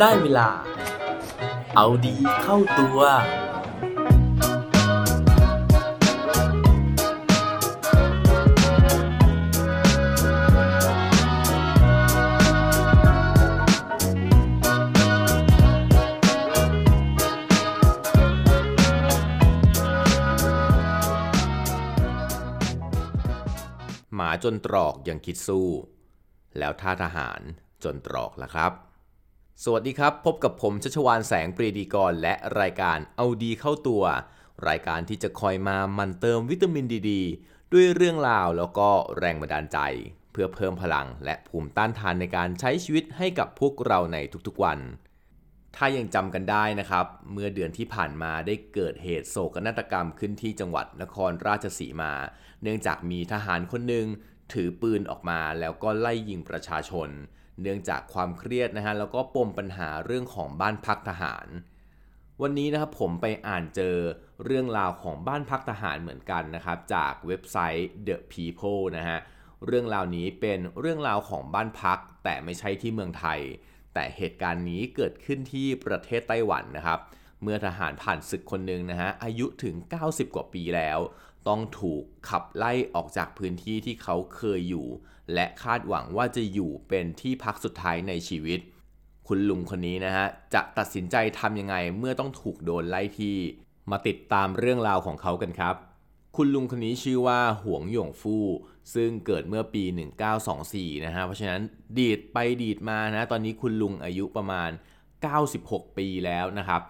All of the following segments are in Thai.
ได้เวลา เอาดีเข้าตัว หมาจนตรอกยังคิดสู้ แล้วท่าทหารจนตรอกล่ะครับ สวัสดีครับ พบกับผมชัชวานแสงปรีดีกร และรายการเอาดีเข้าตัว รายการที่จะคอยมามันเติมวิตามินดีดด้วยเรื่องราวแล้วก็แรงบันดาลใจ เพื่อเพิ่มพลังและภูมิต้านทานในการใช้ชีวิตให้กับพวกเราในทุกๆวัน ถ้ายังจำกันได้นะครับ เมื่อเดือนที่ผ่านมาได้เกิดเหตุโศกนาฏกรรมขึ้นที่จังหวัดนครราชสีมา เนื่องจากมีทหารคนหนึ่งถือปืนออกมาแล้วก็ไล่ยิงประชาชน เนื่องจากความเครียดนะฮะแล้วก็ปมปัญหาเรื่องของบ้านพักทหาร วันนี้นะครับผมไปอ่านเจอเรื่องราวของบ้านพักทหารเหมือนกันนะครับจากเว็บไซต์ The People นะฮะเรื่องราวนี้เป็นเรื่องราวของบ้านพัก แต่ไม่ใช่ที่เมืองไทย แต่เหตุการณ์นี้เกิดขึ้นที่ประเทศไต้หวันนะครับ เมื่อทหารผ่านศึกคนหนึ่งนะฮะอายุถึง 90 กว่าปีแล้ว ต้องถูกขับไล่ออกจากพื้นที่ที่เขาเคยอยู่ และคาดหวังว่าจะอยู่เป็นที่พักสุดท้ายในชีวิต คุณลุงคนนี้นะฮะจะตัดสินใจทำยังไงเมื่อต้องถูกโดนไล่ที่ มาติดตามเรื่องราวของเขากันครับ คุณลุงคนนี้ชื่อว่าหวงหยงฟู่ซึ่งเกิดเมื่อปี 1924 นะฮะเพราะฉะนั้นดีดไปดีดมานะตอนนี้คุณลุงอายุประมาณ 96 ปีแล้วนะครับ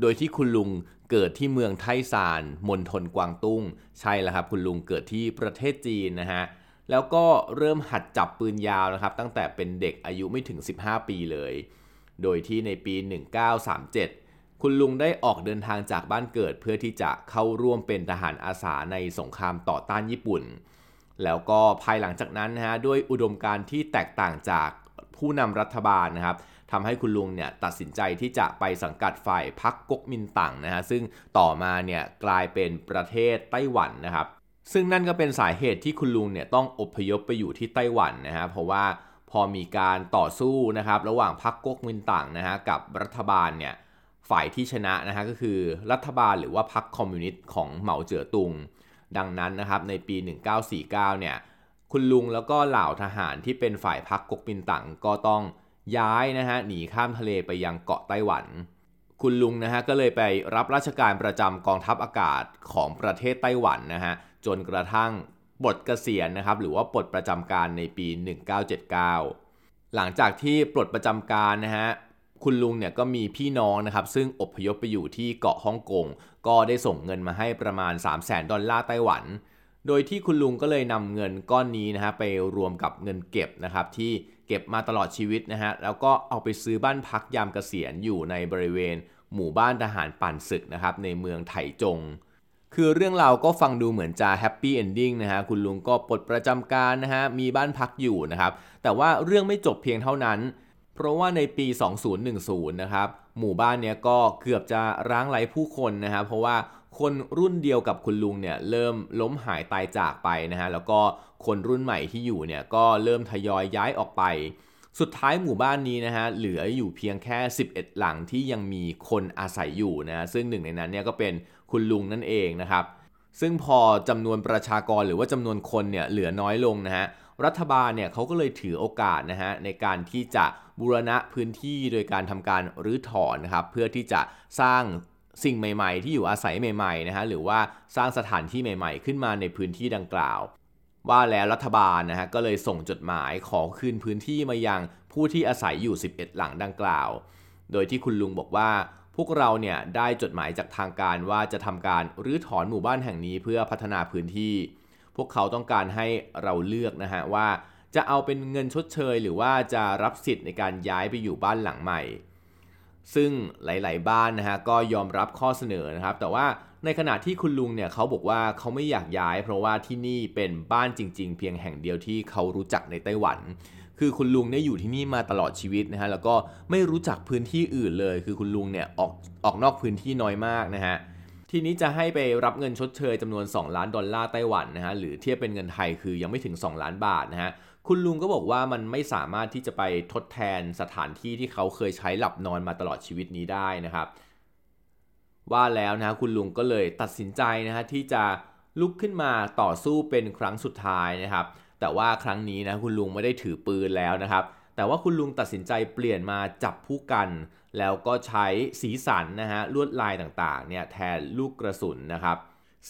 โดยที่คุณลุงเกิดที่เมืองไทซานมณฑลกวางตุ้ง ใช่แล้วครับ คุณลุงเกิดที่ประเทศจีนนะฮะแล้วก็เริ่มหัดจับปืนยาวนะครับ ตั้งแต่เป็นเด็กอายุไม่ถึง 15 ปีเลย โดยที่ในปี 1937 คุณลุงได้ออกเดินทางจากบ้านเกิด เพื่อที่จะเข้าร่วมเป็นทหารอาสาในสงครามต่อต้านญี่ปุ่น แล้วก็ภายหลังจากนั้นนะฮะด้วยอุดมการณ์ที่แตกต่างจาก ผู้นำรัฐบาลนะครับทำให้คุณลุงเนี่ยตัดสินใจที่จะไปสังกัดฝ่ายพรรคก๊กมินตั๋งนะฮะซึ่งต่อมาเนี่ยกลายเป็นประเทศไต้หวันนะครับ ซึ่งนั่นก็เป็นสาเหตุที่คุณลุงเนี่ยต้องอพยพไปอยู่ที่ไต้หวันนะฮะเพราะว่าพอมีการต่อสู้นะครับระหว่างพรรคก๊กมินตั๋งนะฮะกับรัฐบาลเนี่ยฝ่ายที่ชนะนะฮะก็คือรัฐบาลหรือว่าพรรคคอมมิวนิสต์ของเหมาเจ๋อตุง ดังนั้นนะครับในปี 1949 เนี่ย คุณลุงแล้วก็เหล่าทหารที่เป็นฝ่ายพรรคก๊กมินตั๋งก็ต้องย้ายนะฮะหนีข้ามทะเลไปยังเกาะไต้หวัน คุณลุงนะฮะก็เลยไปรับราชการประจำกองทัพอากาศของประเทศไต้หวันนะฮะจนกระทั่งปลดเกษียณนะครับหรือว่าปลดประจำการในปี 1979 หลังจากที่ปลดประจำการนะฮะคุณลุงเนี่ยก็มีพี่น้องนะครับซึ่งอพยพไปอยู่ที่เกาะฮ่องกงก็ได้ส่งเงินมาให้ประมาณ 3 0 0แสนดอลลาร์ไต้หวัน โดยที่คุณลุงก็เลยนำเงินก้อนนี้นะฮะไปรวมกับเงินเก็บนะครับที่เก็บมาตลอดชีวิตนะฮะแล้วก็เอาไปซื้อบ้านพักยามเกษียณอยู่ในบริเวณ หมู่บ้านทหารผ่านศึกนะครับในเมืองไถจง คือเรื่องราวก็ฟังดูเหมือนจะ happy ending นะฮะคุณลุงก็ปลดประจำการนะฮะมีบ้านพักอยู่นะครับแต่ว่าเรื่องไม่จบเพียงเท่านั้น เพราะว่าในปี 2010 นะครับหมู่บ้านเนี้ยก็เกือบจะร้างไร้ผู้คนนะฮะเพราะว่า คนรุ่นเดียวกับคุณลุงเนี่ยเริ่มล้มหายตายจากไปนะฮะแล้วก็คนรุ่นใหม่ที่อยู่เนี่ยก็เริ่มทยอยย้ายออกไป สุดท้ายหมู่บ้านนี้นะฮะเหลืออยู่เพียงแค่ 11 หลังที่ยังมีคนอาศัยอยู่นะซึ่งหนึ่งในนั้นเนี่ยก็เป็นคุณลุงนั่นเองนะครับซึ่งพอจำนวนประชากรหรือว่าจำนวนคนเนี่ยเหลือน้อยลงนะฮะรัฐบาลเนี่ยเขาก็เลยถือโอกาสนะฮะในการที่จะบูรณะพื้นที่โดยการทำการรื้อถอนนะครับเพื่อที่จะสร้าง สิ่งใหม่ๆ ที่อยู่อาศัยใหม่ๆนะฮะหรือว่าสร้างสถานที่ใหม่ๆ ขึ้นมาในพื้นที่ดังกล่าว ว่าแล้วรัฐบาลนะฮะก็เลยส่งจดหมายขอคืนพื้นที่มายังผู้ที่อาศัยอยู่ 11 หลังดังกล่าว โดยที่คุณลุงบอกว่าพวกเราเนี่ยได้จดหมายจากทางการว่าจะทำการรื้อถอนหมู่บ้านแห่งนี้เพื่อพัฒนาพื้นที่ พวกเขาต้องการให้เราเลือกนะฮะว่าจะเอาเป็นเงินชดเชย หรือว่าจะรับสิทธิ์ในการย้ายไปอยู่บ้านหลังใหม่ ซึ่งหลาย ๆ บ้านนะฮะก็ยอมรับข้อเสนอนะครับ แต่ว่าในขณะที่คุณลุงเนี่ยเขาบอกว่าเขาไม่อยากย้าย เพราะว่าที่นี่เป็นบ้านจริง ๆ เพียงแห่งเดียวที่เขารู้จักในไต้หวัน คือคุณลุงเนี่ยอยู่ที่นี่มาตลอดชีวิตนะฮะแล้วก็ไม่รู้จักพื้นที่อื่นเลย คือคุณลุงเนี่ยออกออกนอกพื้นที่น้อยมากนะฮะทีนี้จะให้ไปรับเงินชดเชยจำนวน 2 ล้านดอลลาร์ไต้หวันนะฮะหรือเทียบเป็นเงินไทยคือยังไม่ถึง 2 ล้านบาทนะฮะ คุณลุงก็บอกว่ามันไม่สามารถที่จะไปทดแทนสถานที่ที่เขาเคยใช้หลับนอนมาตลอดชีวิตนี้ได้นะครับ ว่าแล้วนะคุณลุงก็เลยตัดสินใจนะฮะที่จะลุกขึ้นมาต่อสู้เป็นครั้งสุดท้ายนะครับ แต่ว่าครั้งนี้นะคุณลุงไม่ได้ถือปืนแล้วนะครับ แต่ว่าคุณลุงตัดสินใจเปลี่ยนมาจับผู้กัน แล้วก็ใช้สีสันนะฮะลวดลายต่างๆเนี่ยแทนลูกกระสุนนะครับ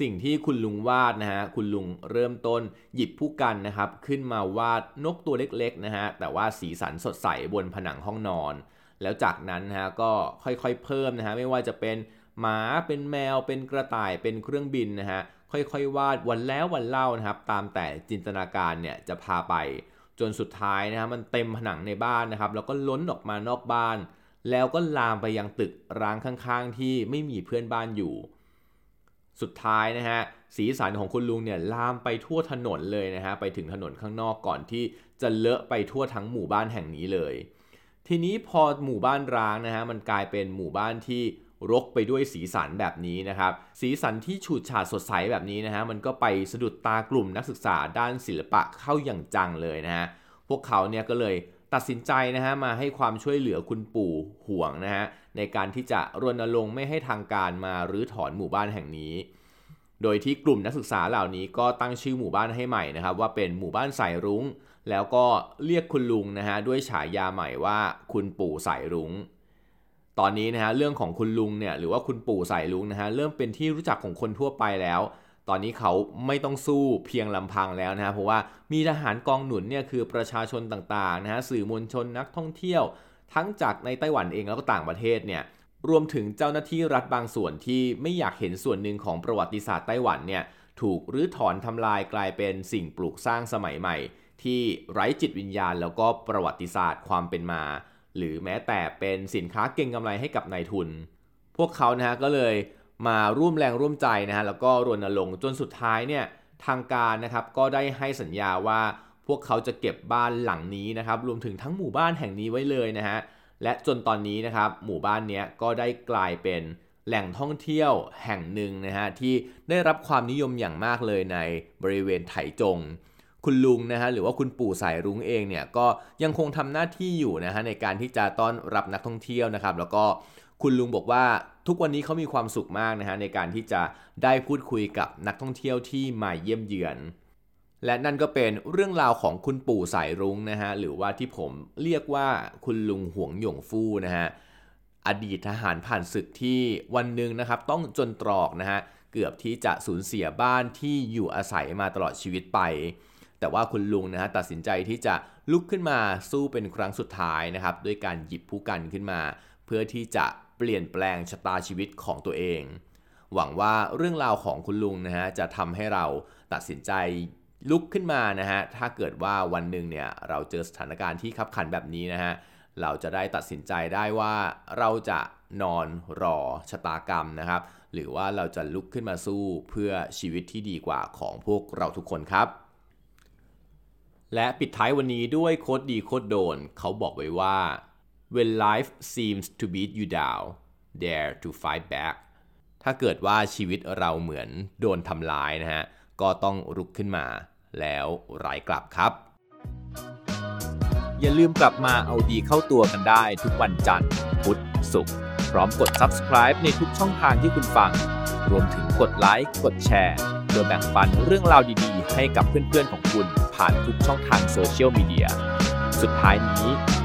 สิ่งที่คุณลุงวาดนะฮะคุณลุงเริ่มต้นหยิบผู้กันนะครับขึ้นมาวาดนกตัวเล็กๆนะฮะแต่ว่าสีสันสดใสบนผนังห้องนอน แล้วจากนั้นนะฮะก็ค่อยๆเพิ่มนะฮะไม่ว่าจะเป็นหมาเป็นแมวเป็นกระต่ายเป็นเครื่องบินนะฮะค่อยๆวาดวันแล้ววันเล่านะครับตามแต่จินตนาการเนี่ยจะพาไป จนสุดท้ายนะฮะมันเต็มผนังในบ้านนะครับแล้วก็ล้นออกมานอกบ้าน แล้วก็ลามไปยังตึกร้างข้างๆ ที่ไม่มีเพื่อนบ้านอยู่ สุดท้ายนะฮะสีสันของคุณลุงเนี่ยลามไปทั่วถนนเลยนะฮะไปถึงถนนข้างนอกก่อนที่จะเลอะไปทั่วทั้งหมู่บ้านแห่งนี้เลย ทีนี้พอหมู่บ้านร้างนะฮะมันกลายเป็นหมู่บ้านที่รกไปด้วยสีสันแบบนี้นะครับ สีสันที่ฉูดฉาดสดใสแบบนี้นะฮะมันก็ไปสะดุดตากลุ่มนักศึกษาด้านศิลปะเข้าอย่างจังเลยนะฮะพวกเขาเนี่ยก็เลย ตัดสินใจนะฮะมาให้ความช่วยเหลือคุณปู่ห่วงนะฮะในการที่จะรณรงค์ไม่ให้ทางการมารื้อถอนหมู่บ้านแห่งนี้ โดยที่กลุ่มนักศึกษาเหล่านี้ก็ตั้งชื่อหมู่บ้านให้ใหม่นะครับ ว่าเป็นหมู่บ้านสายรุง้ง แล้วก็เรียกคุณลุงนะฮะด้วยฉายาใหม่ว่าคุณปู่สายรุง้ง ตอนนี้นะฮะเรื่องของคุณลุงเนี่ยหรือว่าคุณปู่สายลุงนะฮะเริ่มเป็นที่รู้จักของคนทั่วไปแล้ว ตอนนี้เขาไม่ต้องสู้เพียงลำพังแล้วนะฮะเพราะว่ามีทหารกองหนุนเนี่ยคือประชาชนต่างๆนะฮะสื่อมวลชนนักท่องเที่ยว ทั้งจากในไต้หวันเองแล้วก็ต่างประเทศเนี่ยรวมถึงเจ้าหน้าที่รัฐบางส่วนที่ไม่อยากเห็นส่วนหนึ่งของประวัติศาสตร์ไต้หวันเนี่ยถูกรื้อถอนทำลายกลายเป็นสิ่งปลูกสร้างสมัยใหม่ ที่ไร้จิตวิญญาณ แล้วก็ประวัติศาสตร์ความเป็นมา หรือแม้แต่เป็นสินค้าเก่งกำไรให้กับนายทุน พวกเขานะฮะก็เลย มาร่วมแรงร่วมใจนะฮะแล้วก็รณรงค์จนสุดท้ายเนี่ยทางการนะครับก็ได้ให้สัญญาว่าพวกเขาจะเก็บบ้านหลังนี้นะครับรวมถึงทั้งหมู่บ้านแห่งนี้ไว้เลยนะฮะและจนตอนนี้นะครับหมู่บ้านนี้ก็ได้กลายเป็นแหล่งท่องเที่ยวแห่งหนึ่งนะฮะที่ได้รับความนิยมอย่างมากเลยในบริเวณไถจง คุณลุงนะฮะหรือว่าคุณปู่สายรุ้งเองเนี่ยก็ยังคงทำหน้าที่อยู่นะฮะในการที่จะต้อนรับนักท่องเที่ยวนะครับ แล้วก็คุณลุงบอกว่า ทุกวันนี้เขามีความสุขมากนะฮะในการที่จะได้พูดคุยกับนักท่องเที่ยวที่มาเยี่ยมเยือน และนั่นก็เป็นเรื่องราวของคุณปู่สายรุ้งนะฮะหรือว่าที่ผมเรียกว่าคุณลุงหวงหยงฟู่นะฮะอดีตทหารผ่านศึกที่วันหนึ่งนะครับต้องจนตรอกนะฮะเกือบที่จะสูญเสียบ้านที่อยู่อาศัยมาตลอดชีวิตไป แต่ว่าคุณลุงนะฮะตัดสินใจที่จะลุกขึ้นมาสู้เป็นครั้งสุดท้ายนะครับด้วยการหยิบผู้กันขึ้นมา เพื่อที่จะเปลี่ยนแปลงชะตาชีวิตของตัวเอง หวังว่าเรื่องราวของคุณลุงนะฮะจะทำให้เราตัดสินใจลุกขึ้นมานะฮะถ้าเกิดว่าวันหนึ่งเนี่ยเราเจอสถานการณ์ที่ขับขันแบบนี้นะฮะเราจะได้ตัดสินใจได้ว่าเราจะนอนรอชะตากรรมนะครับ หรือว่าเราจะลุกขึ้นมาสู้เพื่อชีวิตที่ดีกว่าของพวกเราทุกคนครับ และปิดท้ายวันนี้ด้วยโคดดีโคดโดน เขาบอกไว้ว่า when life seems to beat you down dare to fight back ถ้าเกิดว่าชีวิตเราเหมือนโดนทำลายนะฮะ ก็ต้องลุกขึ้นมาแล้วไร้กลับครับ อย่าลืมกลับมาเอาดีเข้าตัวกันได้ทุกวันจันทร์ พุธ ศุกร์ พร้อมกด subscribe ในทุกช่องทางที่คุณฟัง รวมถึงกดไลค์ กดแชร์เพื่อแบ่งปันเรื่องราวดีๆ ให้กับเพื่อนๆของคุณผ่านทุกช่องทางโซเชียลมีเดีย สุดท้ายนี้